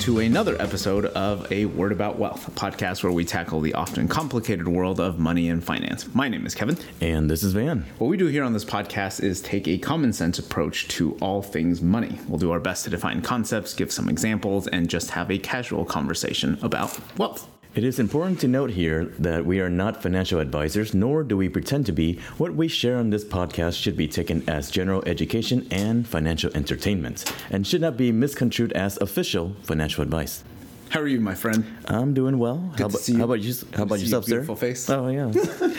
to another episode of A Word About Wealth, a podcast where we tackle the often complicated world of money and finance. My name is Kevin. And this is Van. What we do here on this podcast is take a common sense approach to all things money. We'll do our best to define concepts, give some examples, and just have a casual conversation about wealth. It is important to note here that we are not financial advisors, nor do we pretend to be. What we share on this podcast should be taken as general education and financial entertainment, and should not be misconstrued as official financial advice. How are you, my friend? I'm doing well. to how, about, see you. how about you? How about yourself, your sir? beautiful face. Oh yeah.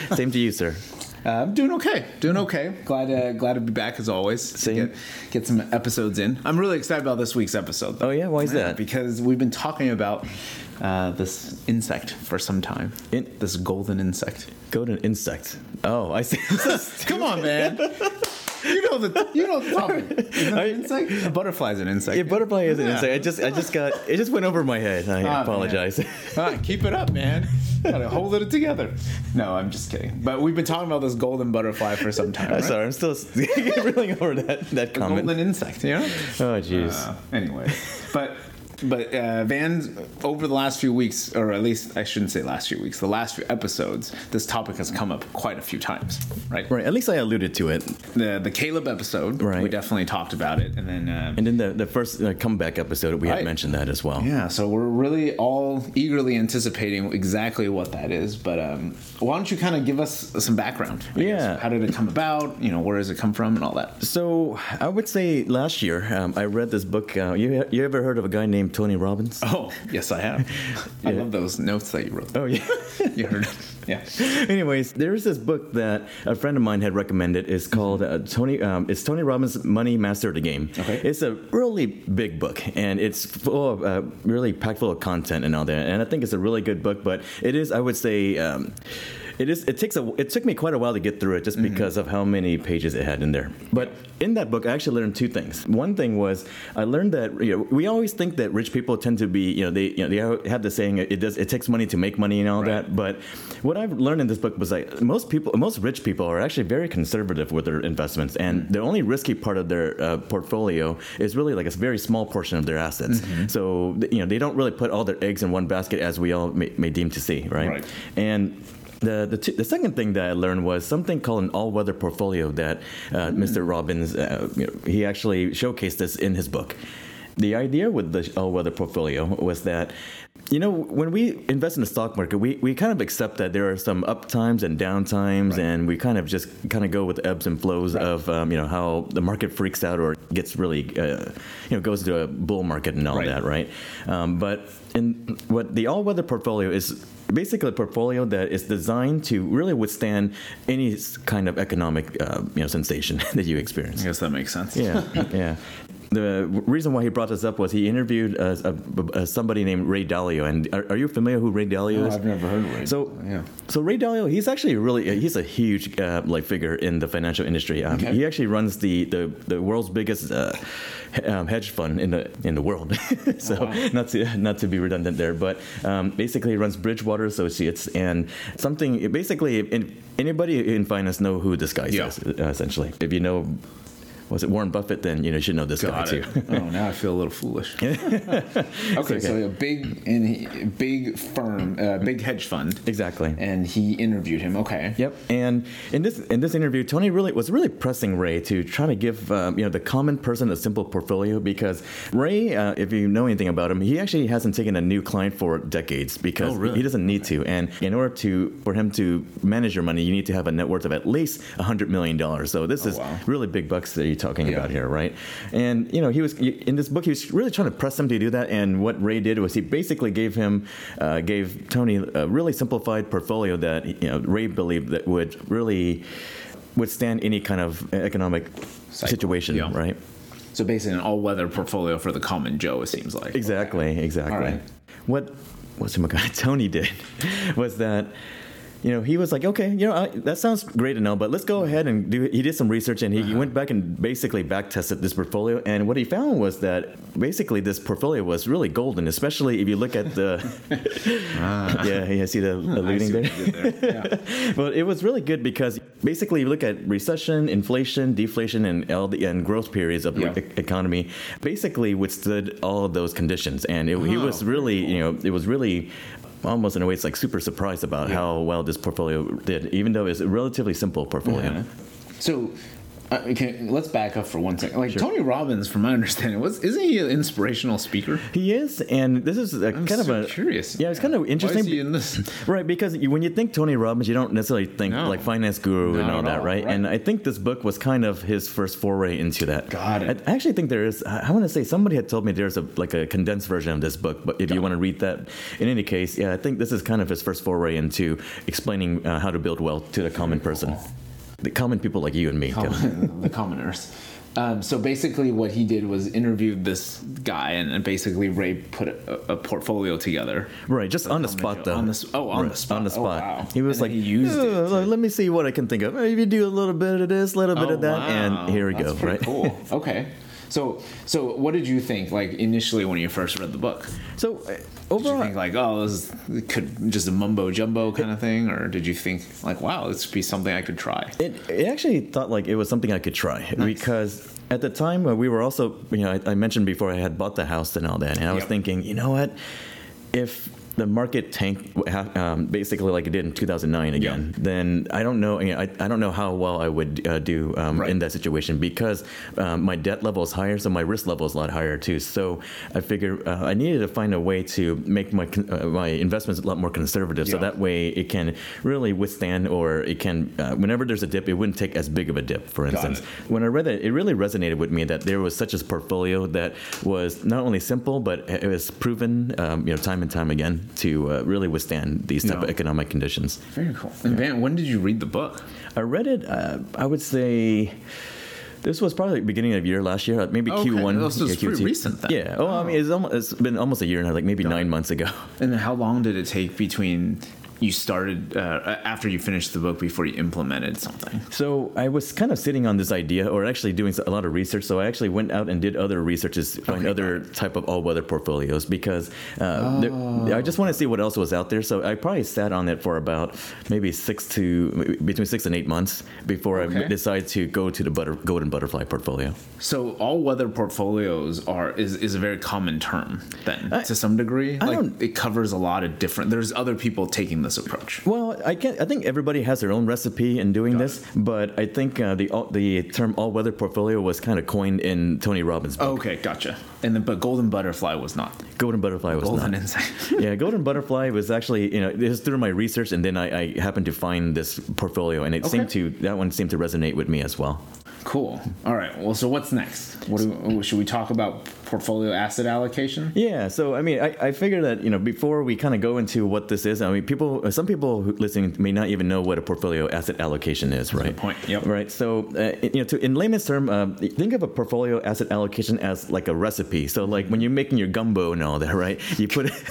Same to you, sir. Uh, I'm doing okay. Doing okay. Glad uh, glad to be back as always. to Same. Get, get some episodes in. I'm really excited about this week's episode. though. Oh, yeah? Why is that? Because we've been talking about uh, this insect for some time. In- this golden insect. Golden insect. Oh, I see. Come on, man. You know the you know the topic. Isn't it an insect? A butterfly's an insect. yeah, butterfly is an Yeah. insect. I just, I just got, it just went over my head. I Ah, apologize. man. Ah, keep it up, man. Gotta hold it together. No, I'm just kidding. But we've been talking about this golden butterfly for some time. I'm Right? sorry. I'm still reeling over that that The comment. golden insect, you know? Oh, jeez. Uh, anyway, but but uh, Van, over the last few weeks, or at least I shouldn't say last few weeks, the last few episodes, this topic has come up quite a few times, right? right. At least I alluded to it. The the Caleb episode, Right. We definitely talked about it, and then. Uh, And then the, the first uh, comeback episode, we Right. had mentioned that as well. yeah, so we're really all eagerly anticipating exactly what that is. But um, why don't you kind of give us some background? I guess? Yeah. How did it come about? You know, where does it come from and all that? So I would say last year um, I read this book. Uh, you you ever heard of a guy named Tony Robbins? Oh, yes, I have. I love those notes that you wrote. Oh yeah. You heard it. Yeah. Anyways, there's this book that a friend of mine had recommended. It's called uh, Tony. Um, it's Tony Robbins' Money Master the Game. Okay. It's a really big book, and it's full of uh, really packed full of content and all that. And I think it's a really good book. But it is, I would say. Um, it is. It takes a. It took me quite a while to get through it, just mm-hmm. because of how many pages it had in there. But in that book, I actually learned two things. One thing was I learned that you know, we always think that rich people tend to be, you know, they you know they have the saying it does it takes money to make money and all Right. that. But what I've learned in this book was like most people, most rich people are actually very conservative with their investments, and mm-hmm. the only risky part of their uh, portfolio is really like a very small portion of their assets. Mm-hmm. So you know they don't really put all their eggs in one basket as we all may, may deem to see, right? Right. And the, the, t- the second thing that I learned was something called an all-weather portfolio that uh, Mr. Robbins uh, you know, he actually showcased this in his book. The idea with the all-weather portfolio was that you know when we invest in the stock market, we, we kind of accept that there are some up times and down times, and we kind of just kind of go with the ebbs and flows of um, you know how the market freaks out or gets really uh, you know goes to a bull market and all Right. that, right? Um, but in what the all-weather portfolio is basically a portfolio that is designed to really withstand any kind of economic uh, you know sensation that you experience. I guess that makes sense. Yeah, yeah. The reason why he brought this up was he interviewed uh, a, a, somebody named Ray Dalio, and are, are you familiar who Ray Dalio No, is? I've never heard of Ray. So Yeah. so Ray Dalio, he's actually really he's a huge uh, like figure in the financial industry. Um, Okay. He actually runs the the, the world's biggest uh, um, hedge fund in the in the world. so Oh, wow. not to not to be redundant there, but um, basically he runs Bridgewater Associates and something. Basically, in, anybody in finance know who this guy Yeah. is uh, essentially. If you know. Was it Warren Buffett? Then you know you should know this Got guy it. too. oh, now I feel a little foolish. okay, so a big and he, big firm, uh, big hedge fund, exactly. and he interviewed him. Okay. Yep, and in this in this interview, Tony really was really pressing Ray to try to give um, you know the common person a simple portfolio because Ray, uh, if you know anything about him, he actually hasn't taken a new client for decades because Oh, really? he doesn't need to. And in order to for him to manage your money, you need to have a net worth of at least hundred million dollars. So this is Oh, wow. really big bucks that you're talking Yeah. about here, right? And you know he was in this book, he was really trying to press him to do that. And what Ray did was he basically gave him uh, gave Tony a really simplified portfolio that you know Ray believed that would really withstand any kind of economic Cycle. situation, Yeah. right? So basically, an all-weather portfolio for the common Joe. It seems like. Exactly, exactly. Right. What what Tony did was that you know, he was like, okay, you know, I, that sounds great to know, but let's go ahead and do. He did some research and he, he went back and basically back tested this portfolio. And what he found was that basically this portfolio was really golden, especially if you look at the. Ah. yeah, yeah, see the alluding hmm, I see there. what you did there. Yeah. But it was really good because basically you look at recession, inflation, deflation, and the and growth periods of the Yeah. e- economy. Basically withstood all of those conditions, and it, he Oh, was really, you know, it was really. Almost in a way, it's like super surprised about Yeah. how well this portfolio did, even though it's a relatively simple portfolio. Yeah. So, okay, let's back up for one second. Like Tony Robbins, from my understanding, was isn't he an inspirational speaker? He is, and this is kind so of a curious. Yeah, it's kind of interesting. Why is he in this? Right, because when you think Tony Robbins, you don't necessarily think No. like finance guru and Not all that, all, right? right. And I think this book was kind of his first foray into that. Got it. I actually think there is. I want to say somebody had told me there's a like a condensed version of this book, but if you want to read that, in any case, yeah, I think this is kind of his first foray into explaining uh, how to build wealth to the common person, the common people like you and me. the commoners. Um, so basically, what he did was interviewed this guy, and, and basically Ray put a, a portfolio together. Right, just on the spot though. On the oh, on the spot. On the Oh, spot. wow. He was And like, he used it "Uh, to- Let me see what I can think of. Maybe do a little bit of this, a little bit Oh, of that, wow. and here we That's go. Right. Cool. Okay. So, so what did you think, like initially when you first read the book? So uh, Did you think like, oh, this is- could just a mumbo jumbo kind of thing, or did you think like, wow, this would be something I could try? It, it actually thought like it was something I could try because at the time uh, we were also, you know, I, I mentioned before I had bought the house and all that, and I was Yep. thinking, you know what, if the market tanked um, basically like it did in 2009 again, then I don't know. You know, I, I don't know how well I would uh, do um, Right. in that situation because um, my debt level is higher, so my risk level is a lot higher too. So I figured uh, I needed to find a way to make my uh, my investments a lot more conservative, so that way it can really withstand, or it can uh, whenever there's a dip, it wouldn't take as big of a dip. For instance, when I read it, it really resonated with me that there was such a portfolio that was not only simple, but it was proven, um, you know, time and time again to uh, really withstand these type Yeah. of economic conditions. Very cool. And Van, when did you read the book? I read it. Uh, I would say. This was probably beginning of year last year, maybe Okay. Q1. Oh, so yeah, pretty Q2. recent then. Yeah. Oh, I mean, it's, almost, it's been almost a year now, like maybe nine months ago. And how long did it take between you started uh, after you finished the book before you implemented something? So I was kind of sitting on this idea, or actually doing a lot of research. So I actually went out and did other researches, Okay, other type of all-weather portfolios because uh, there, I just want to see what else was out there. So I probably sat on it for about maybe six to between six and eight months before Okay. I decided to go to the butter, golden butterfly portfolio. So all weather portfolios are is, is a very common term then I- to some degree. I like don't- it covers a lot of different. There's other people taking this approach. Well, I can I think everybody has their own recipe in doing this, but I think uh, the all, the term all-weather portfolio was kind of coined in Tony Robbins' book. Okay, gotcha. And then but golden butterfly was not. Golden butterfly was Golden not. insight. yeah, Golden Butterfly was actually, you know, this is through my research, and then I, I happened to find this portfolio, and it seemed to that one seemed to resonate with me as well. Cool. All right. Well, so what's next? What do we, should we talk about? Portfolio asset allocation. Yeah, so I mean, I, I figure that you know before we kind of go into what this is, I mean, people, some people who listening may not even know what a portfolio asset allocation is, right? point. Yep. Right. So uh, you know, to, in layman's term, uh, think of a portfolio asset allocation as like a recipe. So like when you're making your gumbo and all that, right? You put.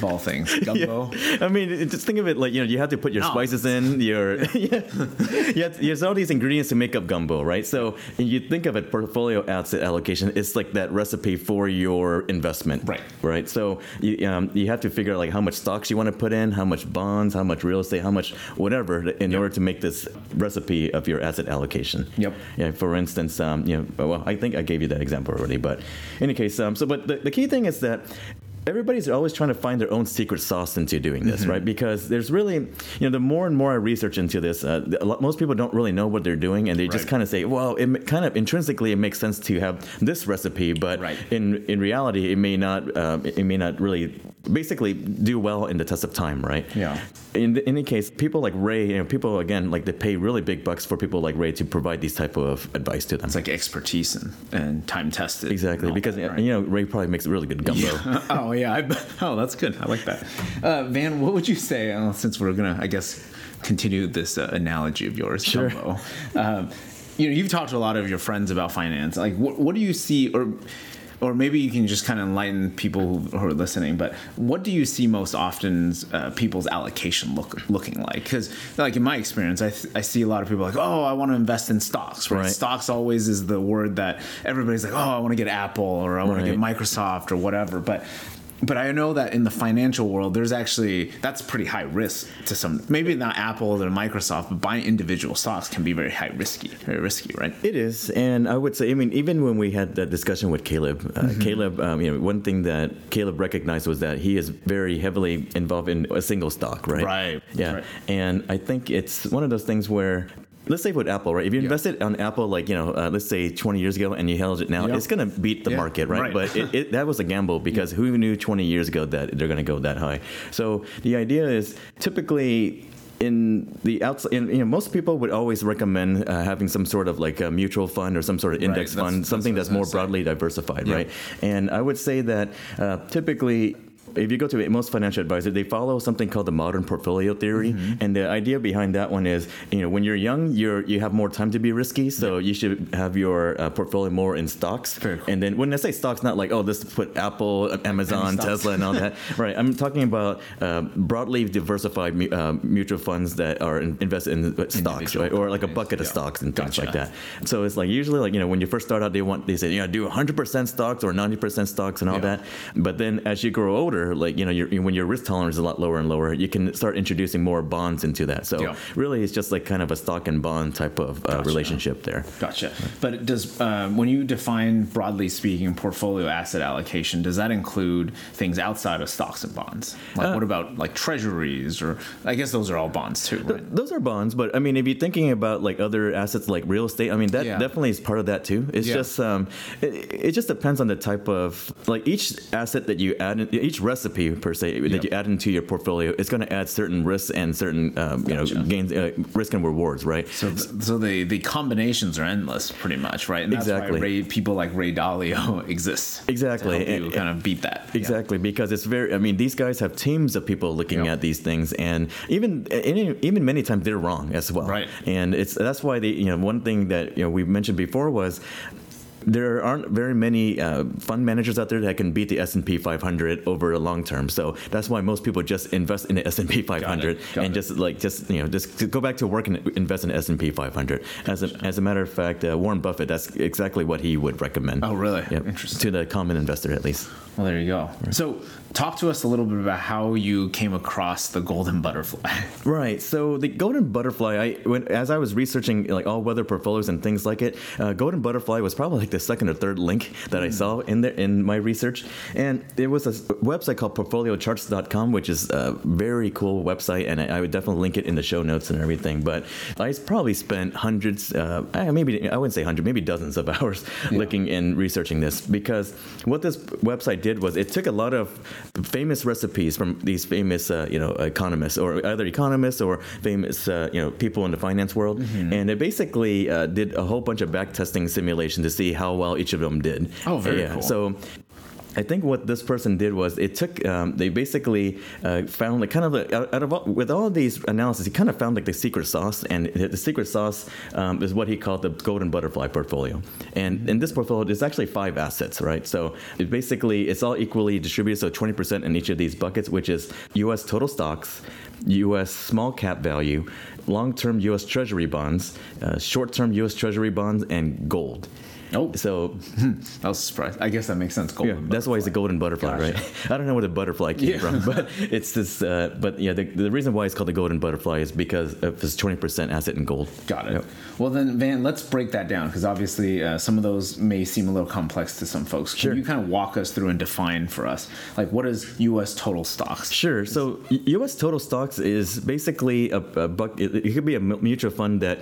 Of all things, gumbo. I mean, just think of it like you know you have to put your No. spices in your yeah, you have, there's all these ingredients to make up gumbo, right? So you think of it portfolio asset allocation. It's like that recipe for your investment, Right. Right. So you um, you have to figure out like how much stocks you want to put in, how much bonds, how much real estate, how much whatever, in order to make this recipe of your asset allocation. Yep. Yeah. For instance, um, you know, well, I think I gave you that example already, but in any case, um, so but the, the key thing is that everybody's always trying to find their own secret sauce into doing this, Mm-hmm. right? Because there's really, you know, the more and more I research into this, uh, lot, most people don't really know what they're doing, and they just kind of say, well, it kind of intrinsically it makes sense to have this recipe, but Right. in in reality, it may not, um, it may not really, basically do well in the test of time, right? Yeah. In the, any case, people like Ray, you know, people again like they pay really big bucks for people like Ray to provide these type of advice to them. It's like expertise and, and time tested. Exactly, because that, right? you know Ray probably makes really good gumbo. oh yeah. I, oh, that's good. I like that. Uh, Van, what would you say? Uh, since we're gonna, I guess, continue this uh, analogy of yours, Sure. Um, you know, you've talked to a lot of your friends about finance. Like, what, what do you see, or or maybe you can just kind of enlighten people who, who are listening. But what do you see most often uh, people's allocation look looking like? Because like in my experience, I, th- I see a lot of people like, oh, I want to invest in stocks. Right? Right. Stocks always is the word that everybody's like, oh, I want to get Apple or I want to get Microsoft or whatever. But but I know that in the financial world, there's actually that's pretty high risk to some. Maybe not Apple or Microsoft, but buying individual stocks can be very high risky, very risky, right? It is, and I would say, I mean, even when we had that discussion with Caleb, uh, Mm-hmm. Caleb, um, you know, one thing that Caleb recognized was that he is very heavily involved in a single stock, right? Right, Yeah, right. and I think it's one of those things where. Let's say with Apple, right? If you invested on Apple, like you know, uh, let's say 20 years ago, and you held it now, Yeah. it's gonna beat the Yeah, market, right? right. But it, it, that was a gamble because who knew 20 years ago that they're gonna go that high? So the idea is typically in the outside, in, you know, most people would always recommend uh, having some sort of like a mutual fund or some sort of index that's- fund, that's something was that's more broadly diversified, Yeah. right? And I would say that uh, typically. If you go to most financial advisors, they follow something called the modern portfolio theory, Mm-hmm. and the idea behind that one is, you know, when you're young, you're you have more time to be risky, so you should have your uh, portfolio more in stocks. And then when I say stocks, not like oh, let's put Apple, Amazon. Tesla, and all that, right? I'm talking about uh, broadly diversified mu- uh, mutual funds that are in, invested in stocks, right, or like a bucket of stocks and things Gotcha. like that. So it's like usually like you know when you first start out, they want they say you know do 100% stocks or 90% stocks and all Yeah. that. But then as you grow older, like you know your when your risk tolerance is a lot lower and lower, you can start introducing more bonds into that. So Yeah. really, it's just like kind of a stock and bond type of uh, relationship there. Gotcha. But does um, when you define broadly speaking portfolio asset allocation, does that include things outside of stocks and bonds? Like Uh, what about like treasuries or I guess those are all bonds too, right? Those are bonds, but I mean, if you're thinking about like other assets like real estate, I mean that Yeah. definitely is part of that too. It's Yeah. just um, it, it just depends on the type of like each asset that you add, in, each recipe per se Yep. that you add into your portfolio it's going to add certain risks and certain um, you Gotcha. know gains, uh, risk and rewards, right? So, th- so the the combinations are endless, pretty much, right? And that's Exactly. why Ray, people like Ray Dalio exist. Exactly. To And- kind of beat that. Yeah. Exactly, because it's very. I mean, these guys have teams of people looking Yeah. at these things, and even even many times they're wrong as well. Right. And it's that's why they. You know, one thing that you know we mentioned before was. There aren't very many uh, fund managers out there that can beat the S and P 500 over a long term. So that's why most people just invest in the S and P 500 Got and it. just like just you know just go back to work and invest in the S and P 500. As a, as a matter of fact, uh, Warren Buffett that's exactly what he would recommend. Oh, really? Yep. Interesting. To the common investor, at least. Well, there you go. So, talk to us a little bit about how you came across the golden butterfly. Right. So the golden butterfly, I when as I was researching like all weather portfolios and things like it, uh, golden butterfly was probably like the second or third link that I saw in there in my research, and it was a website called PortfolioCharts.com, which is a very cool website, and I, I would definitely link it in the show notes and everything. But I probably spent hundreds, uh, maybe I wouldn't say hundred, maybe dozens of hours looking and researching this because what this website did was it took a lot of famous recipes from these famous uh, you know economists or other economists or famous uh, you know people in the finance world Mm-hmm. and it basically uh, did a whole bunch of back testing simulation to see how well each of them did Oh, very yeah cool. so I think what this person did was it took um, they basically uh, found like kind of out of all, with all these analysis he kind of found like the secret sauce and the secret sauce um, is what he called the golden butterfly portfolio and in this portfolio there's actually five assets right so it basically it's all equally distributed so 20% in each of these buckets which is U.S. total stocks U.S. small cap value long-term U.S. Treasury bonds uh, short-term U.S. Treasury bonds and gold Oh, so I was surprised. I guess that makes sense. yeah, that's why it's a golden butterfly, Gotcha. right? I don't know where the butterfly came Yeah. from, but it's this. Uh, but yeah, the, the reason why it's called the golden butterfly is because of its twenty percent asset in gold. Got it. Yep. Well, then, Van, let's break that down because obviously uh, some of those may seem a little complex to some folks. Can Sure. you kind of walk us through and define for us, like, what is U.S. total stocks? Sure. So U.S. total stocks is basically a, a buck. It, it could be a mutual fund that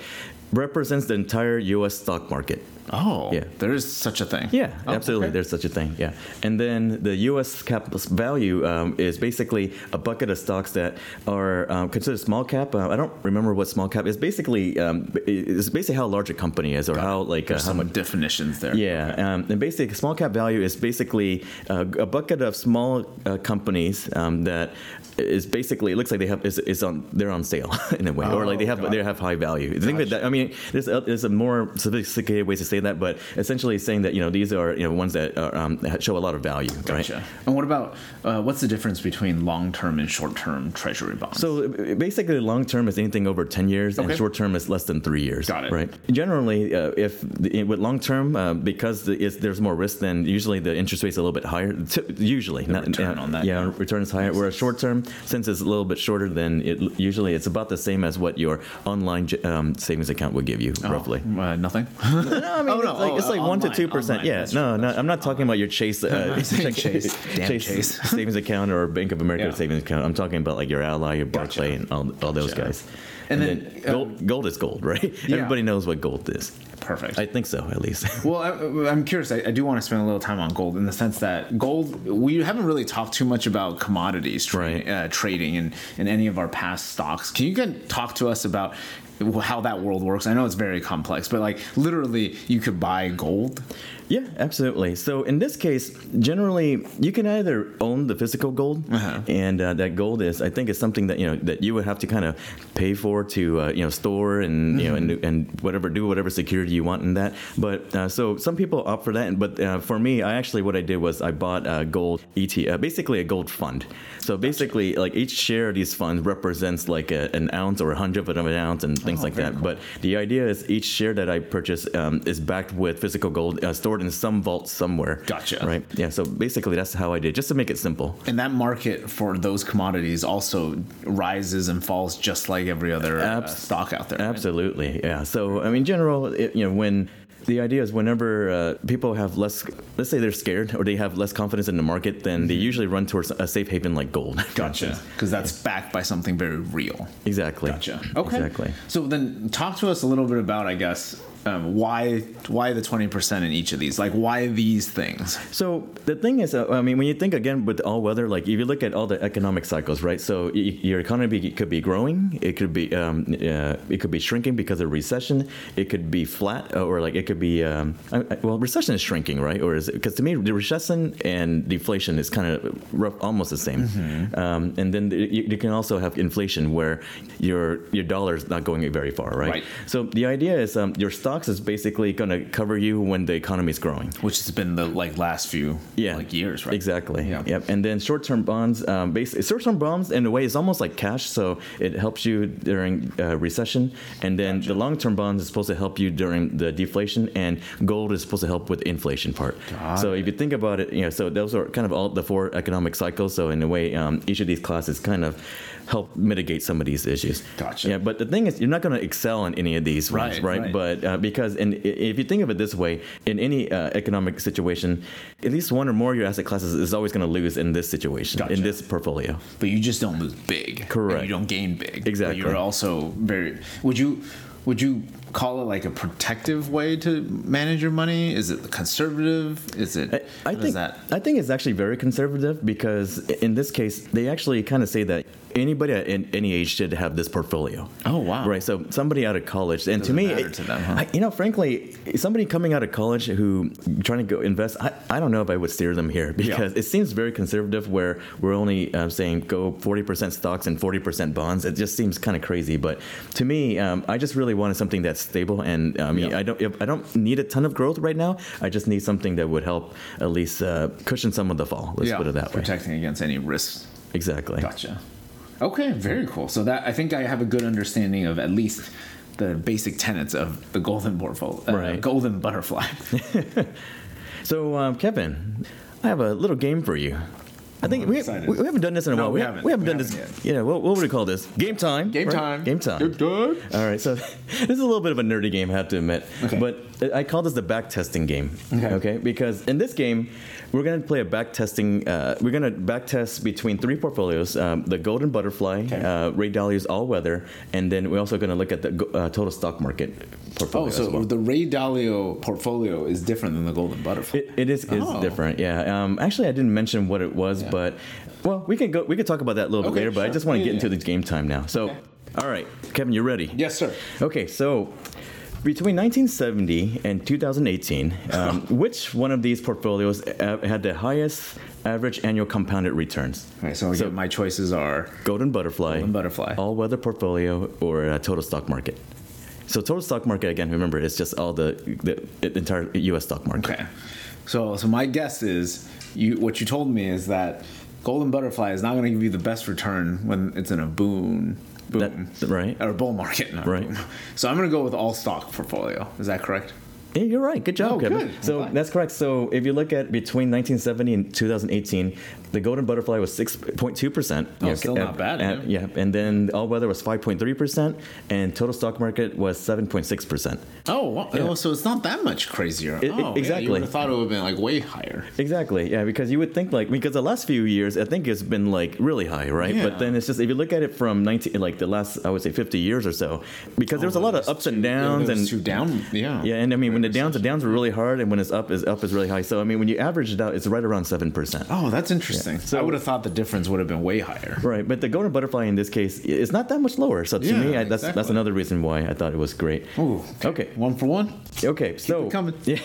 represents the entire U.S. stock market. Oh, Yeah. there is such a thing. Yeah, Oh, absolutely. okay. There's such a thing. Yeah, and then the U.S. cap value um, is basically a bucket of stocks that are um, considered small cap. Uh, I don't remember what small cap is. Basically, um, it's basically how large a company is, or how like uh, how some definitions there. Yeah, um, and basically, small cap value is basically uh, a bucket of small uh, companies um, that is basically it looks like they have is, is on they're on sale in a way, or like they have Oh, they have high value. I think that, that I mean there's a, there's a more sophisticated ways to say that, but essentially saying that you know these are you know ones that are, um, show a lot of value, right? And what about uh, what's the difference between long-term and short-term treasury bonds? So basically, long term is anything over ten years, Okay. and short term is less than three years. Got it. Right. Generally, uh, if the, with long term, uh, because the, there's more risk, then usually the interest rate's a little bit higher. T- usually, not return on that, Yeah, yeah. return is higher. Whereas short term, since it's a little bit shorter, than it usually it's about the same as what your online um, savings account would give you, Oh, roughly. uh, nothing. No, I mean, Oh, no. it's like, Oh, it's like one to two percent. Yeah, That's no, no, I'm not talking about your Chase, uh, I'm Chase. Chase. savings account or Bank of America Yeah. savings account. I'm talking about like your Ally, your Gotcha. Barclay, and all, all those Gotcha. guys. And And, then, then, gold, gold is gold, right? Everybody knows what gold is. Perfect. I think so, at least. Well, I, I'm curious. I, I do want to spend a little time on gold in the sense that gold, we haven't really talked too much about commodities tra- Right. uh, trading in, in any of our past stocks. Can you can talk to us about how that world works? I know it's very complex, but like literally, you could buy gold. Yeah, absolutely. So in this case, generally you can either own the physical gold, Uh-huh. and uh, that gold is, I think, is something that you know that you would have to kind of pay for to uh, you know store and you know and, and whatever do whatever security you want in that. But uh, so some people opt for that, but uh, for me, I actually what I did was I bought a gold ET, uh, basically a gold fund. So basically, like each share of these funds represents like a, an ounce or a hundredth of an ounce and things Oh, like that. cool. But the idea is each share that I purchase um, is backed with physical gold uh, stored in some vault somewhere. Gotcha. Right. Yeah. So basically, that's how I did, just to make it simple. And that market for those commodities also rises and falls just like every other uh, stock out there. right? Absolutely. Yeah. So I mean, in general, it, you know, when the idea is whenever uh, people have less, let's say they're scared or they have less confidence in the market, then they usually run towards a safe haven like gold. Gotcha. Because that's backed by something very real. Exactly. Gotcha. Okay. Exactly. So then, talk to us a little bit about, I guess, um, why why the twenty percent in each of these? Like, why these things? So the thing is, uh, I mean, when you think again with all weather, like if you look at all the economic cycles, right? So y- your economy could be growing, it could be um, uh, it could be shrinking because of recession, it could be flat, uh, or like it could be um, I, I- well, recession is shrinking, right? Or is it because to me, the recession and deflation is kind of rough, almost the same. Mm-hmm. Um, and then the, you, you can also have inflation where your your dollar is not going very far, right? Right. So the idea is um, your stocks is basically going to cover you when the economy is growing. Which has been the like last few Yeah, like years, right? Exactly. Yeah. Yep. And then short-term bonds, um, basically, short-term bonds in a way is almost like cash, so it helps you during uh, recession. And then the long-term bonds is supposed to help you during the deflation, and gold is supposed to help with the inflation part. Got so it. if you think about it, you know, so those are kind of all the four economic cycles. So in a way, um, each of these classes kind of help mitigate some of these issues. Gotcha. Yeah. But the thing is, you're not going to excel in any of these ones, Right, right? right. But uh, because, and i- if you think of it this way, in any uh, economic situation, at least one or more of your asset classes is always going to lose in this situation, Gotcha. in this portfolio. But you just don't lose big. and Correct. you don't gain big. but Exactly. you're also very. Would you would you call it like a protective way to manage your money? Is it conservative? Is it? I, think that. I think it's actually very conservative because in this case, they actually kind of say that anybody at any age should have this portfolio. Oh, wow. Right. So somebody out of college, and Doesn't to me, it- to them, huh? I, you know, frankly, somebody coming out of college who trying to go invest, I, I don't know if I would steer them here because it seems very conservative. Where we're only uh, saying go forty percent stocks and forty percent bonds. It just seems kind of crazy. But to me, um, I just really wanted something that's stable, and I mean, Yeah. I don't I don't need a ton of growth right now. I just need something that would help at least uh, cushion some of the fall. Let's put it that way. protecting against any risks. Exactly. Gotcha. Okay, very cool. So that I think I have a good understanding of at least the basic tenets of the golden portfolio, uh, Right. golden butterfly. So, um, Kevin, I have a little game for you. I think I'm we, excited. we, we haven't done this in a No, while. we haven't. We haven't We done haven't this. Yeah, what, what would we call this? Game time. Game right? time. Game time. Good, good. All right, so this is a little bit of a nerdy game, I have to admit. Okay. But I call this the back testing game. Okay. Okay. Because in this game, we're going to play a back testing. Uh, we're going to back test between three portfolios: um, the Golden Butterfly, Okay. uh, Ray Dalio's All Weather, and then we're also going to look at the uh, total stock market portfolio. Oh, as so well. the Ray Dalio portfolio is different than the golden butterfly. It, it is is Oh. different, yeah. Um, actually, I didn't mention what it was, Yeah. But well, we can go. We can talk about that a little bit Okay, later. But I just want to Yeah, get into yeah. the game time now. So, Okay. all right, Kevin, you're ready? yes, sir. Okay, so between 1970 and 2018, um, which one of these portfolios had the highest average annual compounded returns. Okay, so, So- my choices are Golden Butterfly, Golden Butterfly. all weather portfolio, or uh, total stock market. So total stock market again. Remember, it's just all the the entire U.S. stock market. okay. So, so my guess is you. What you told me is that Golden Butterfly is not going to give you the best return when it's in a boom, boom, That- right. or bull market, Right. boom. So I'm going to go with all stock portfolio. Is that correct? Yeah, you're right. Good job, Oh, Kevin. good. So that's correct. So if you look at between 1970 and 2018, the golden butterfly was 6.2 percent. Oh, still not bad, yeah. yeah, and then all weather was 5.3 percent, and total stock market was 7.6 percent. Oh, wow. Yeah. oh, so it's not that much crazier. It- oh, yeah, exactly. you would have thought it would have been like way higher. Exactly. Yeah, because you would think like because the last few years I think it's been like really high, right? Yeah. But then it's just if you look at it from 19 like the last I would say 50 years or so, because there was a oh, lot of ups and downs yeah, and too down. Yeah. Yeah, and I mean when the downs are downs are really hard, and when it's up is up is really high. So I mean when you average it out, it's right around seven percent. Oh, that's interesting. Yeah. So- I would have thought the difference would have been way higher. Right, but the golden butterfly in this case is not that much lower. So to Yeah, me, I, that's that's another reason why I thought it was great. Ooh. Okay. One for one. Okay, so it coming. Yeah.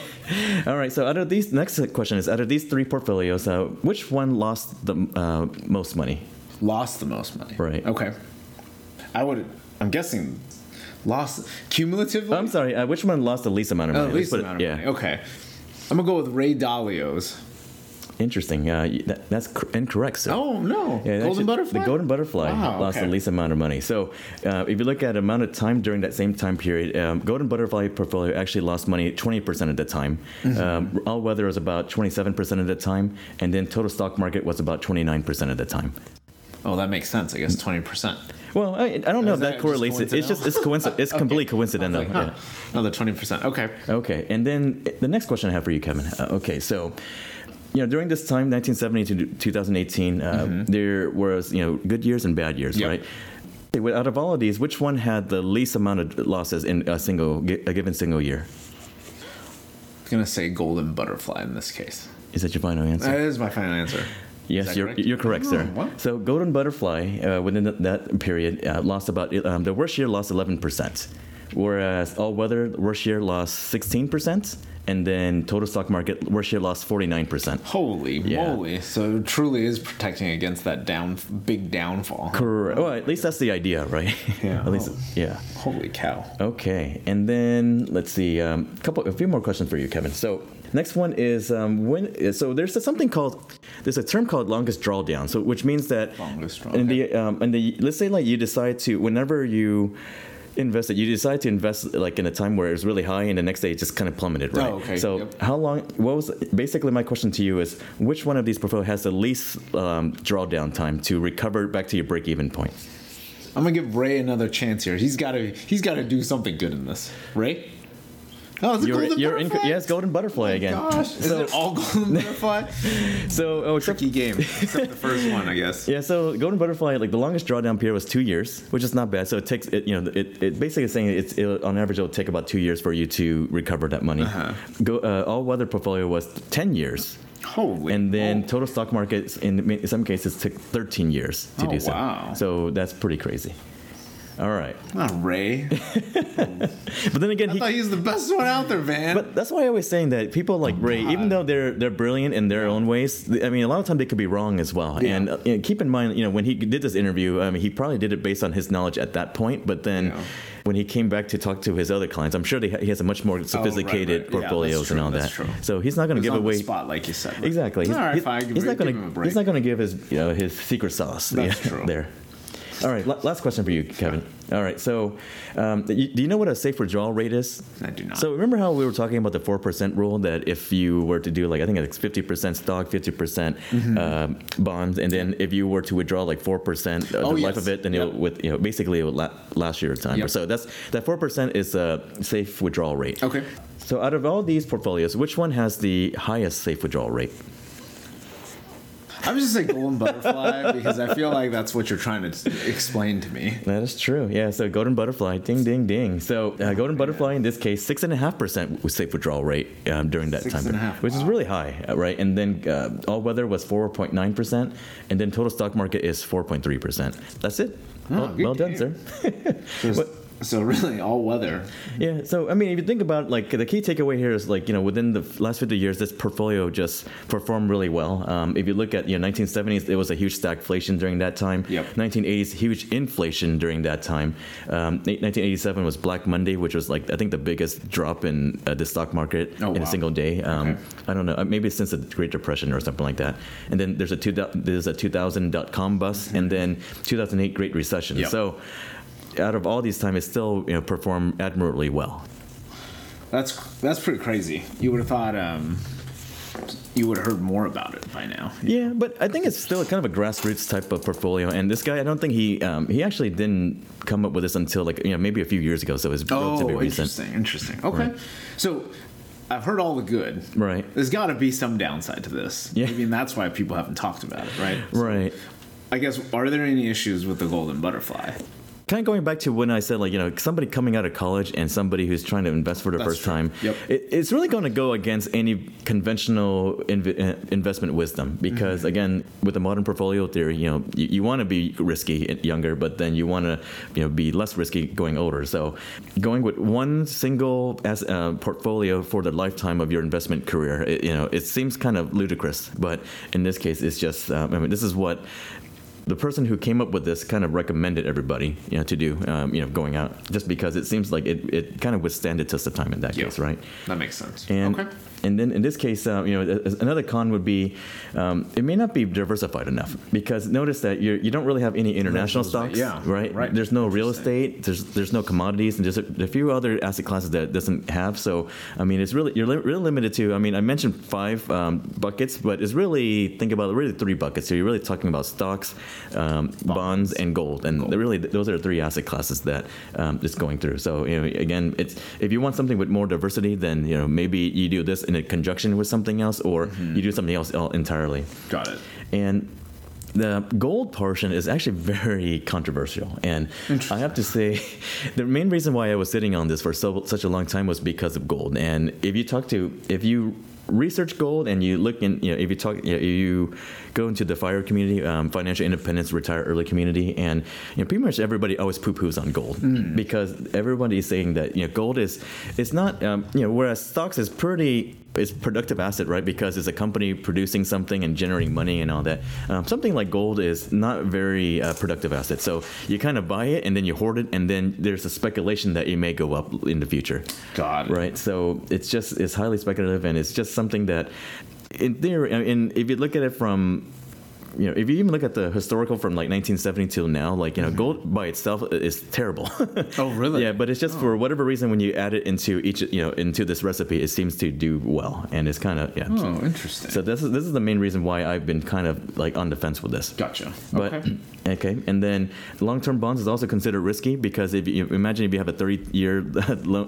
All right. So out of these, next question is out of these three portfolios, uh, which one lost the uh, most money? Lost the most money. Right. Okay. I would. I'm guessing lost cumulatively. I'm sorry. Uh, which one lost the least amount of Oh, money? at least amount put of it- money. Okay. I'm gonna go with Ray Dalio's. Interesting. Uh, that, that's cor- incorrect, sir. Oh no! Yeah, Golden actually, butterfly. The golden butterfly Wow, lost okay. the least amount of money. So, uh, if you look at amount of time during that same time period, um, golden butterfly portfolio actually lost money 20% of the time. Mm-hmm. Um, all weather was about 27% of the time, and then total stock market was about 29% of the time. Oh, that makes sense. I guess twenty percent. Well, I, I don't know if that, that correlates. It. It's just it's coincident. It's completely coincidental. yeah. Another twenty percent. Okay. Okay, and then the next question I have for you, Kevin. Uh, okay, so you know during this time, 1970 to 2018, uh, there was you know good years and bad years, Yep. right? Out of all of these, which one had the least amount of losses in a single a given single year? I'm gonna say golden butterfly in this case. Is that your final answer? That is my final answer. Yes, you're correct? you're correct, sir. Oh, wow. So golden butterfly uh, within that, that period uh, lost about um, the worst year lost 11 percent, whereas all weather worst year lost 16 percent, and then total stock market worst year lost 49 percent. Holy Yeah. moly! So it truly is protecting against that down big downfall. Correct. Well, at least that's the idea, right? Yeah. at least, Oh. yeah. Holy cow! Okay, and then let's see, a um, couple, a few more questions for you, Kevin. So next one is um, when. So there's something called there's a term called longest drawdown. So which means that Longest draw, in the um, in the let's say like you decide to whenever you invest it, you decide to invest like in a time where it's really high, and the next day it just kind of plummeted, right? Oh, okay, So yep. how long? What was basically my question to you is which one of these portfolio has the least um, drawdown time to recover back to your break even point? I'm gonna give Ray another chance here. He's gotta he's gotta do something good in this. Ray? Oh, it's You're, golden you're in, butterfly. yes, golden butterfly again. Gosh, is So- it all golden butterfly? So, oh, except, Tricky game, except the first one, I guess. yeah, so golden butterfly, like the longest drawdown period was two years, which is not bad. So it takes, it, you know, it, it basically is saying it's it, on average it'll take about two years for you to recover that money. Uh-huh. Go, uh, all weather portfolio was ten years, Holy. and then oh. total stock markets in, in some cases took thirteen years to Oh, do so. wow. So that's pretty crazy. All right, not Ray. but then again, I he, thought he's the best one out there, man. But that's why I was saying that people like Ray, even though they're they're brilliant in their own ways, I mean, a lot of times they could be wrong as well. Yeah. And uh, you know, keep in mind, you know, when he did this interview, I mean, he probably did it based on his knowledge at that point. But then Yeah. when he came back to talk to his other clients, I'm sure they ha- he has a much more sophisticated right. Yeah, that's portfolios and true, all that's that. true. So he's not going to give away. the spot, like you said. but- Exactly. He's, All right, he's- fine. he's not going to he's not going to give his you know his secret sauce. Yeah. There. All right. la- Last question for you, Kevin. All right. So, um, do you know what a safe withdrawal rate is? I do not. So remember how we were talking about the four percent rule that if you were to do like I think it's fifty percent stock, fifty percent Mm-hmm. um, bonds, and then if you were to withdraw like four percent of Oh, the life yes. of it, then Yep. it with you know basically it would la- last your time. Yep. So that's that four percent is a safe withdrawal rate. Okay. So out of all these portfolios, which one has the highest safe withdrawal rate? I was just say golden butterfly because I feel like that's what you're trying to explain to me. That is true. Yeah. So golden butterfly, ding, ding, ding. So uh, golden butterfly in this case, six and a half percent was safe withdrawal rate um, during that Six time, and a half, which is really high, uh, right? And then uh, all weather was four point nine percent, and then total stock market is four point three percent. That's it. Oh, well, well done, sir. So really, all weather. Yeah. So I mean, if you think about like the key takeaway here is like you know within the last 50 years, this portfolio just performed really well. Um, if you look at you know 1970s, it was a huge stagflation during that time. Yep. 1980s, huge inflation during that time. Um, 1987 was Black Monday, which was like I think the biggest drop in uh, the stock market Oh, in wow. a single day. Um, Okay. I don't know, uh, maybe since the Great Depression or something like that. And then there's a two, there's a 2000 dot com bust, and then 2008 Great Recession. Yep. So out of all these time, it still you know performed admirably well. That's that's pretty crazy. You would have thought um, you would have heard more about it by now. Yeah, but I think it's still kind of a grassroots type of portfolio. And this guy, I don't think he um, he actually didn't come up with this until like you know maybe a few years ago. So it's relatively Oh, recent. interesting, interesting. Okay, so I've heard all the good. Right. There's got to be some downside to this. Yeah. I mean, that's why people haven't talked about it, right? So Right. I guess are there any issues with the golden butterfly? Kind of going back to when I said like you know somebody coming out of college and somebody who's trying to invest for the That's first true. time, Yep. it, it's really going to go against any conventional inv- uh, investment wisdom because Mm-hmm. again with the modern portfolio theory, you know you, you want to be risky younger, but then you want to you know be less risky going older. So going with one single as uh, portfolio for the lifetime of your investment career, it, you know it seems kind of ludicrous, but in this case, it's just um, I mean this is what the person who came up with this kind of recommended everybody you know to do um, you know going out just because it seems like it, it kind of withstand the test of time in that Yeah. case right That makes sense. and okay. And then in this case uh, you know another con would be um, it may not be diversified enough because notice that you're, you don't really have any international stocks yeah, right? right. there's no real estate there's there's no commodities and there's a, a few other asset classes that it doesn't have. So I mean it's really you're li- really limited to I mean I mentioned five um, buckets but it's really think about it, really three buckets. So you're really talking about stocks um, bonds. and gold. And they're really those are three asset classes that um, it's going through. So you know again it's if you want something with more diversity then you know maybe you do this in a conjunction with something else or Mm-hmm. you do something else entirely Got it. and the gold portion is actually very controversial. And I have to say, the main reason why I was sitting on this for so, such a long time was because of gold. And if you talk to, if you research gold and you look in, you know, if you talk, you, know, you go into the FIRE community, um, financial independence, retire early community, and you know, pretty much everybody always poo-poos on gold because everybody is saying that you know gold is, it's not, um, you know, whereas stocks is pretty it's productive asset, right? Because it's a company producing something and generating money and all that. Um, something like gold is not very uh, productive asset. So you kind of buy it and then you hoard it, and then there's a speculation that it may go up in the future. It. Right. So it's just it's highly speculative, and it's just something that, in theory, and if you look at it from you know, if you even look at the historical from like 1970 till now, like you know, gold by itself is terrible. Oh, really? Yeah, but it's just for whatever reason when you add it into each, you know, into this recipe, it seems to do well, and it's kind of yeah. Oh, interesting. So this is this is the main reason why I've been kind of like on the fence with this. Gotcha. But okay. okay, and then long-term bonds is also considered risky because if you imagine if you have a 30-year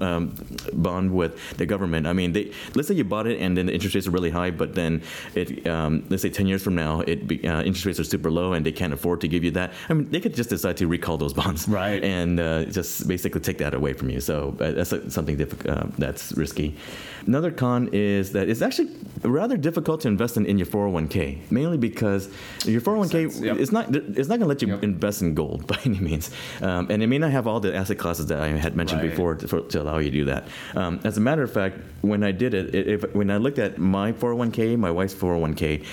um, bond with the government, I mean, they let's say you bought it and then the interest rates are really high, but then it um, let's say 10 years from now, it be, uh, interest rates are super low and they can't afford to give you that. I mean, they could just decide to recall those bonds, Right. and uh, just basically take that away from you. So uh, that's uh, something uh, that's risky. Another con is that it's actually rather difficult to invest in, in your 401k, mainly because your 401k yep. it's not it's not going to let you Yep. invest in gold by any means, um, and it may not have all the asset classes that I had mentioned Right. before to, for, to allow you to do that. Um, as a matter of fact, when I did it, it- if, when I looked at my 401k, my wife's 401k,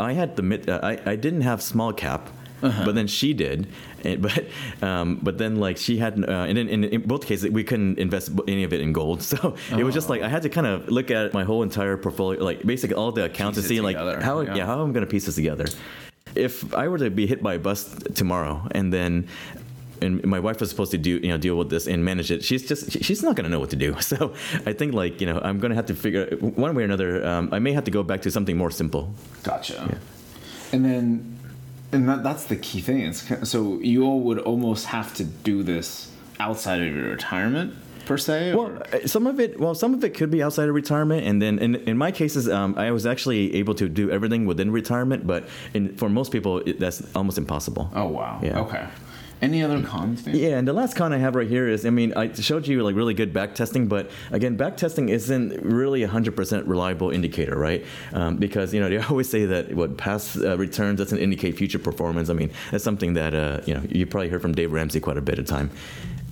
I had the mid, uh, I I didn't have small cap. Uh-huh. But then she did, and, but um, but then like she had, uh, and then in, in both cases we couldn't invest any of it in gold. So it was just like I had to kind of look at my whole entire portfolio, like basically all the accounts Piece it see like how yeah. yeah how I'm gonna piece this together. If I were to be hit by a bus tomorrow and then and my wife was supposed to do you know deal with this and manage it she's just she's not going to know what to do so i think like you know i'm going to have to figure one way or another um, i may have to go back to something more simple Gotcha. And then, and that, that's the key thing. It's so you all would almost have to do this outside of your retirement per se. Well, or- uh, some of it, well, some of it could be outside of retirement, and then in, in my cases, um, I was actually able to do everything within retirement. But in, for most people, it, that's almost impossible. oh wow. Yeah. Okay. Any other cons? Dan? Yeah, and the last con I have right here is, I mean, I showed you like really good back testing, but again, back testing isn't really a hundred percent reliable indicator, right? Um, because you know they always say that what past uh, returns doesn't indicate future performance. I mean, that's something that uh, you know you probably heard from Dave Ramsey quite a bit of time.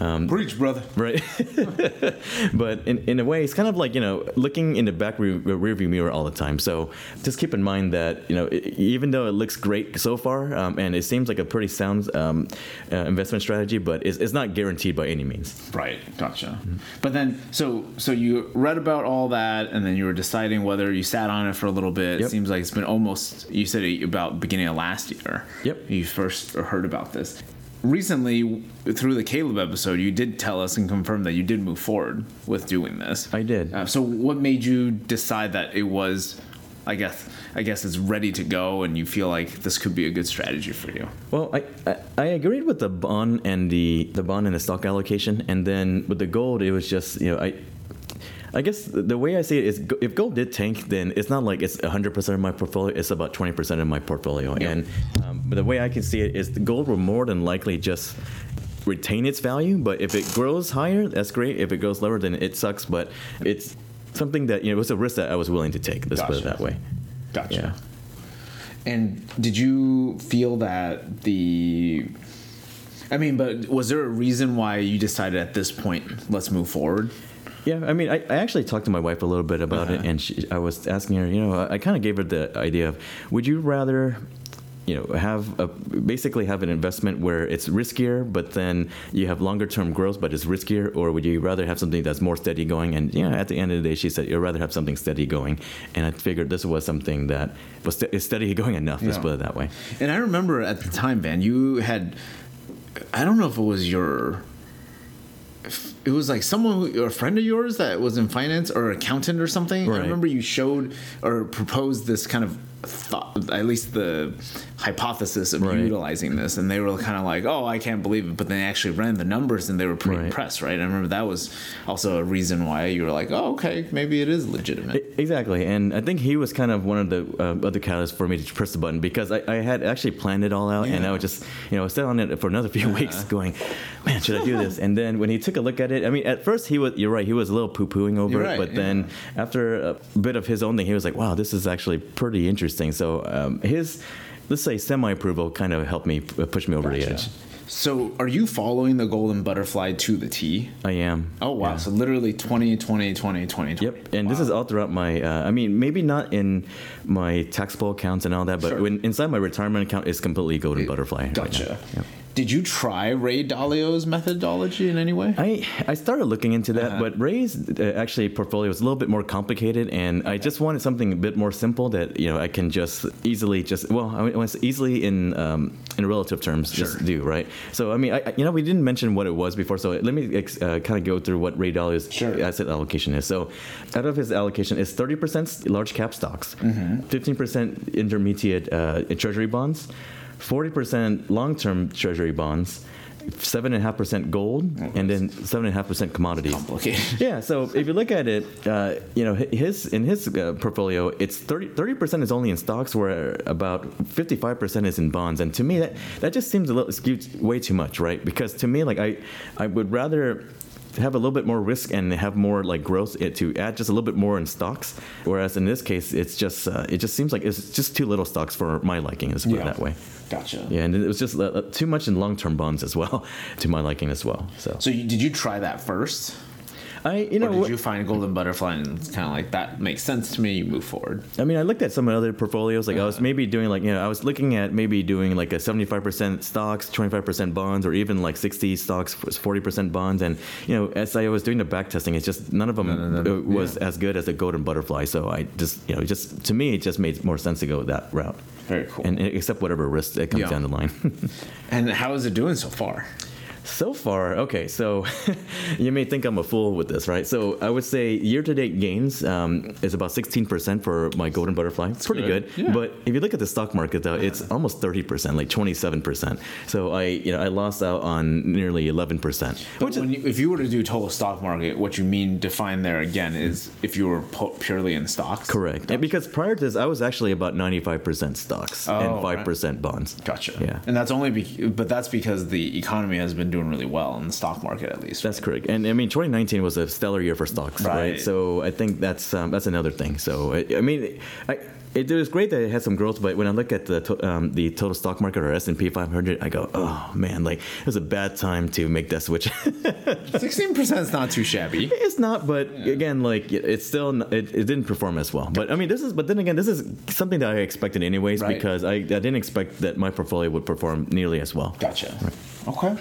Um, Preach, brother. right? but in, in a way, it's kind of like you know looking in the back re- rearview mirror all the time. So just keep in mind that you know i even though it looks great so far um, and it seems like a pretty sound um, uh, investment strategy, but it's, it's not guaranteed by any means. Right, gotcha. But then, so so you read about all that, and then you were deciding whether you sat on it for a little bit. It seems like it's been almost. You said about beginning of last year. Yep. You first heard about this. Recently, through the Caleb episode, you did tell us and confirm that you did move forward with doing this. I did. Uh, so, what made you decide that it was? I guess I guess it's ready to go, and you feel like this could be a good strategy for you. Well, I, I, I agreed with the bond and the, the bond and the stock allocation, and then with the gold, it was just you know I. I guess the way I see it is, if gold did tank, then it's not like it's 100% of my portfolio. It's about 20% of my portfolio. Yeah. And um, but the way I can see it is, the gold will more than likely just retain its value. But if it grows higher, that's great. If it goes lower, then it sucks. But it's something that you know, it was a risk that I was willing to take. Let's put it that way. Gotcha. Yeah. And did you feel that the I mean, but was there a reason why you decided at this point let's move forward? Yeah, I mean, I, I actually talked to my wife a little bit about it, Uh-huh. and she, I was asking her, you know, I, I kind of gave her the idea of, would you rather, you know, have a, basically have an investment where it's riskier, but then you have longer term growth, but it's riskier, or would you rather have something that's more steady going? And you know, at the end of the day, she said you'd rather have something steady going, and I figured this was something that was ste- is steady going enough. Let's put it that way. And I remember at the time, Van, you had I don't know if it was your it was like someone who- a friend of yours that was in finance or accountant or something. I remember you showed or proposed this kind of thought, at least the hypothesis of Right. utilizing this, and they were kind of like, "Oh, I can't believe it," but they actually ran the numbers and they were pretty Right. impressed, right? I remember that was also a reason why you were like, "Oh, okay, maybe it is legitimate." Exactly, and I think he was kind of one of the uh, other catalysts for me to press the button because I, I had actually planned it all out, and I was just you know sit on it for another few weeks, going, man, should I do this? And then when he took a look at it, I mean, at first he was you're right, he was a little poo pooing over You're it, right, but then after a bit of his own thing, he was like, wow, this is actually pretty interesting. So um, his let's say semi approval kind of helped me push me over the edge. So, are you following the golden butterfly to the T? I am. Oh wow! Yeah. So literally 20, 20, 20, 20, 20. Yep, and this is all throughout my. Uh, I mean, maybe not in my taxable accounts and all that, but Sure. when inside my retirement account is completely golden butterfly. right. Gotcha. Yep. Did you try Ray Dalio's methodology in any way? I I started looking into that, Uh-huh. but Ray's uh, actually portfolio was a little bit more complicated, and I just wanted something a bit more simple that you know I can just easily just well I want to easily in um, in relative terms just do right. So I mean I, you know we didn't mention what it was before, so let me ex- uh, kind of go through what Ray Dalio's Sure. asset allocation is. So out of his allocation is thirty percent large cap stocks, Mm-hmm. 15 percent intermediate uh, treasury bonds, forty percent long term treasury bonds. Seven and a half percent gold, and then seven and a half percent commodities. Complicated. Yeah, so if you look at it, uh, you know, his in his uh, portfolio, it's 30 percent is only in stocks, where about fifty five percent is in bonds, and to me that that just seems a little skewed way too much, right? Because to me, like I I would rather have a little bit more risk and have more like growth to add just a little bit more in stocks, whereas in this case, it's just uh, it just seems like it's just too little stocks for my liking, let's put it that way. Gotcha. Yeah, and it was just uh, too much in long term bonds as well, to my liking as well. So So you, did you try that first, I you know or did what- you find golden butterfly and it's kind of like that makes sense to me? You move forward. I mean, I looked at some other portfolios. Like I Uh-huh. was maybe doing like you know I was looking at maybe doing like a seventy five percent stocks, twenty five percent bonds, or even like sixty stocks, forty percent bonds. And you know, as I was doing the back testing, it's just none of them None of them, uh, was yeah. as good as a golden butterfly. So I just you know just to me it just made more sense to go that route. Very cool. And and accept whatever risk that comes Yeah. down the line. And how is it doing so far? So far, okay. So you may think I'm a fool with this, right? So I would say year-to-date gains um, is about 16% for my golden butterfly. It's pretty good. good. Yeah. But if you look at the stock market, though, it's almost 30%, like 27%. So I, you know, I lost out on nearly 11%. But Which is, when you, if you were to do total stock market, what you mean define there again is if you were pu- purely in stocks. correct. And because prior to this, I was actually about 95% stocks and Oh, right. 5% bonds. Gotcha. Yeah. And that's only, be- but that's because the economy has been doing really well in the stock market at least. That's correct, and I mean, 2019 was a stellar year for stocks, right? Right. So I think that's um, that's another thing. So I, I mean, I, it was great that it had some growth, but when I look at the to, um, the total stock market or S and P 500, I go, oh man, like it was a bad time to make that switch. Sixteen percent is not too shabby. it's not, but again, like it- it's still n- it, it didn't perform as well. But I mean, this is but then again, this is something that I expected anyways Right. because I, I didn't expect that my portfolio would perform nearly as well. Gotcha. Okay.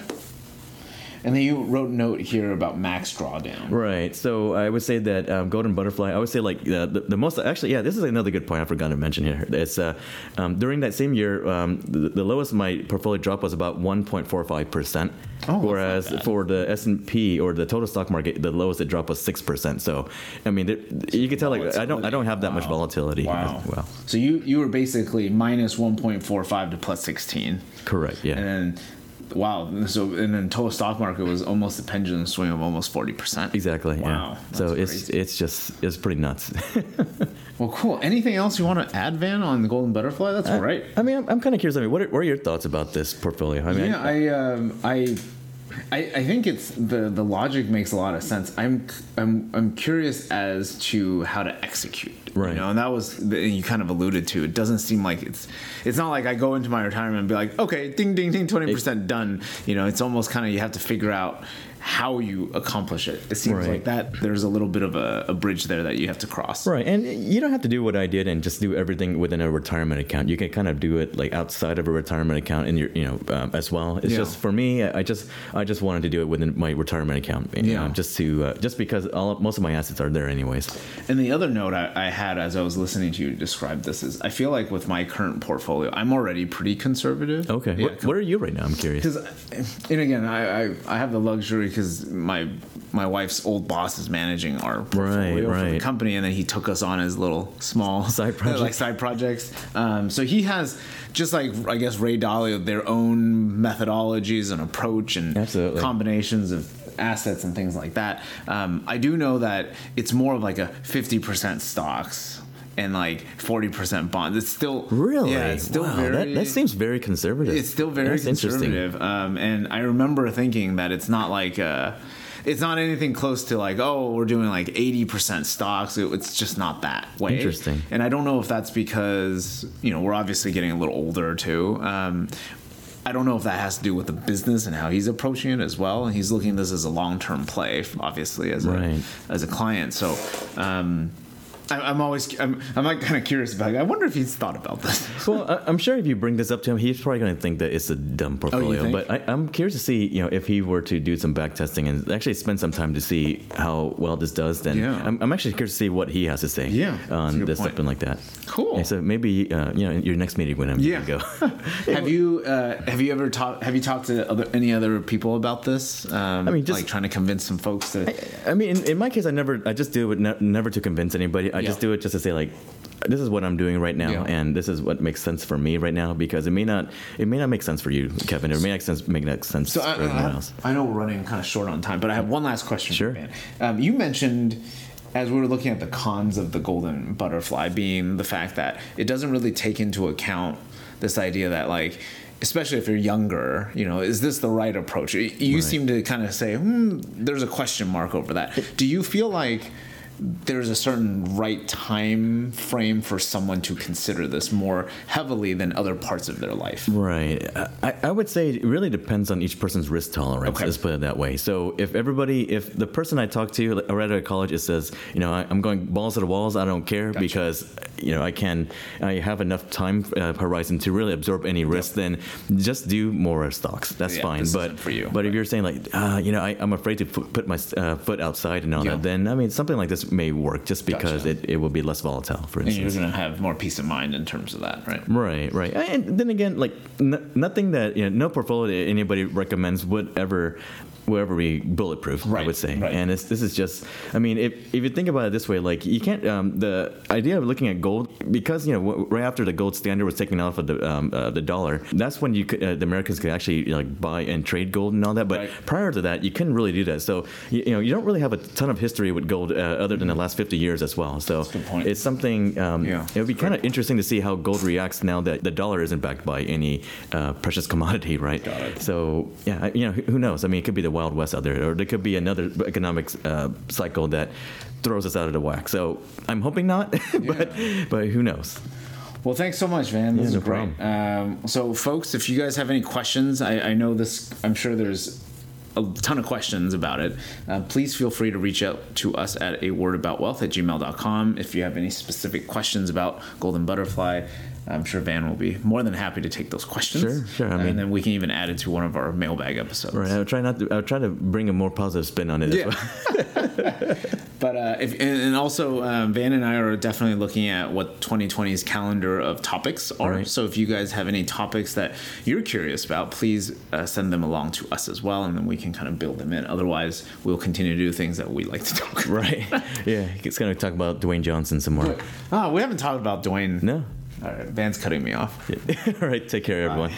And then you wrote a note here about max drawdown. Right. So I would say that um, golden butterfly. I would say like uh, the, the most actually. Yeah, this is another good point I forgot to mention here. It's uh, um, during that same year, um, the, the lowest my portfolio drop was about 1.45 percent. Oh, whereas for the S and P or the total stock market, the lowest it dropped was six percent. So I mean, there, you can tell like I don't I don't have that much volatility. Wow. Well, So you you were basically minus one point four five to plus sixteen, correct. Yeah. and then wow. So and then total stock market was almost a pendulum swing of almost forty percent. Exactly. Wow, Yeah. So that's it's crazy. it's just it's pretty nuts. Well, cool. Anything else you want to add, Van, on the golden butterfly? That's all right. I mean, I'm, I'm kind of curious. I mean, what are, what are your thoughts about this portfolio? I mean, Yeah, I, um, I, I, I think it's the the logic makes a lot of sense. I'm I'm I'm curious as to how to execute. Right. You know, and that was you kind of alluded to. It doesn't seem like it's it's not like I go into my retirement and be like, okay, ding ding ding, twenty percent done. You know, it's almost kind of you have to figure out how you accomplish it. It seems Right. like that there's a little bit of a, a bridge there that you have to cross. Right, and you don't have to do what I did and just do everything within a retirement account. You can kind of do it like outside of a retirement account in your, you know, um, as well. It's Yeah. just for me, I just, I just wanted to do it within my retirement account. you Yeah. know, just to, uh, just because all most of my assets are there anyways. And the other note I, I had as I was listening to you describe this is I feel like with my current portfolio, I'm already pretty conservative. Okay, Yeah, what, what are you right now? I'm curious. Because, and again, I, I I have the luxury because my my wife's old boss is managing our portfolio for the company, and then he took us on as little small Side projects. like side projects. Um, so he has just like I guess Ray Dalio, their own methodologies and approach and Absolutely. combinations of assets and things like that. Um, I do know that it's more of like a fifty percent stocks. And like forty percent bonds. It's still Really? yeah. It's still wow, very that, that seems very conservative. it's still very That's conservative. Um, and I remember thinking that it's not like uh, it's not anything close to like oh we're doing like eighty percent stocks. It's just not that way. Interesting. And I don't know if that's because you know we're obviously getting a little older too. Um, I don't know if that has to do with the business and how he's approaching it as well. And he's looking at this as a long term play, obviously as Right. a as a client. So. Um, I'm always I'm, I'm like kind of curious about. It. I wonder if he's thought about this. Well, I, I'm sure if you bring this up to him, he's probably going to think that it's a dumb portfolio. Oh. But I, I'm curious to see, you know, if he were to do some back testing and actually spend some time to see how well this does, then Yeah. I'm, I'm actually curious to see what he has to say Yeah, on this point. something like that. Cool. Yeah, so maybe, uh, you know, in your next meeting with him, Yeah. go. have you uh, have you ever talked have you talked to other, any other people about this? Um, I mean, just- like trying to convince some folks to. I mean, in, in my case, I never, I just do it ne- never to convince anybody. I just do it just to say like, this is what I'm doing right now, Yeah. and this is what makes sense for me right now because it may not, it may not make sense for you, Kevin. It may not sense, make that sense So I, for everyone I, else. I know we're running kind of short on time, but I have one last question. Sure. For you, man. Um, you mentioned as we were looking at the cons of the golden butterfly being the fact that it doesn't really take into account this idea that like especially if you're younger you know is this the right approach you you seem to kind of say hmm there's a question mark over that do you feel like there's a certain right time frame for someone to consider this more heavily than other parts of their life Right. I, I would say it really depends on each person's risk tolerance. Okay. Let's put it that way. So if everybody, if the person I talk to right at college, it says, you know, I, I'm going balls to the walls. I don't care because, you know, I can, I have enough time uh, horizon to really absorb any risk. Then just do more stocks. That's Yeah, fine. But for you. But if you're saying like, uh, you know, I, I'm afraid to put my uh, foot outside and all Yeah. that, then I mean, something like this this may work just because Gotcha. it, it will be less volatile, for And you're going to have more peace of mind in terms of that, right? Right, right. And then again, like n- nothing that you know, no portfolio that anybody recommends would ever, would we bulletproof. I would say. right. And it's, this is just, I mean, if if you think about it this way, like you can't. Um, the idea of looking at gold because you know w- right after the gold standard was taken off of the um, uh, the dollar, that's when you could, uh, the Americans could actually you know, like buy and trade gold and all that. But Right. prior to that, you couldn't really do that. So you, you know you don't really have a ton of history with gold uh, other than the last 50 years as well. So a good point. it's something. Um, Yeah. it would be kind of interesting to see how gold reacts now that the dollar isn't backed by any uh, precious commodity, right? Got it. So yeah, you know, who who knows? I mean, it could be the wild west out there, or there could be another economic uh, cycle that throws us out of the whack. So I'm hoping not, but but who knows? Well, thanks so much, Van. This Yeah, is great. Um, so, folks, if you guys have any questions, I, I know this. I'm sure there's a ton of questions about it. Uh, please feel free to reach out to us at a word about wealth at gmail.com if you have any specific questions about golden butterfly. I'm sure Van will be more than happy to take those questions. Sure, sure, I mean- and then we can even add it to one of our mailbag episodes. Right. I'll try not to. I'll try to bring a more positive spin on it. Yeah. As well. But uh, if and, and also um, Van and I are definitely looking at what 2020's calendar of topics are. Right. So if you guys have any topics that you're curious about, please uh, send them along to us as well, and then we can kind of build them in. Otherwise, we'll continue to do things that we like to talk about. Right. yeah. It's gonna talk about Dwayne Johnson some more. Ah, we haven't talked about Dwayne. No. All right, Van's cutting me off. All right. Take care, everyone.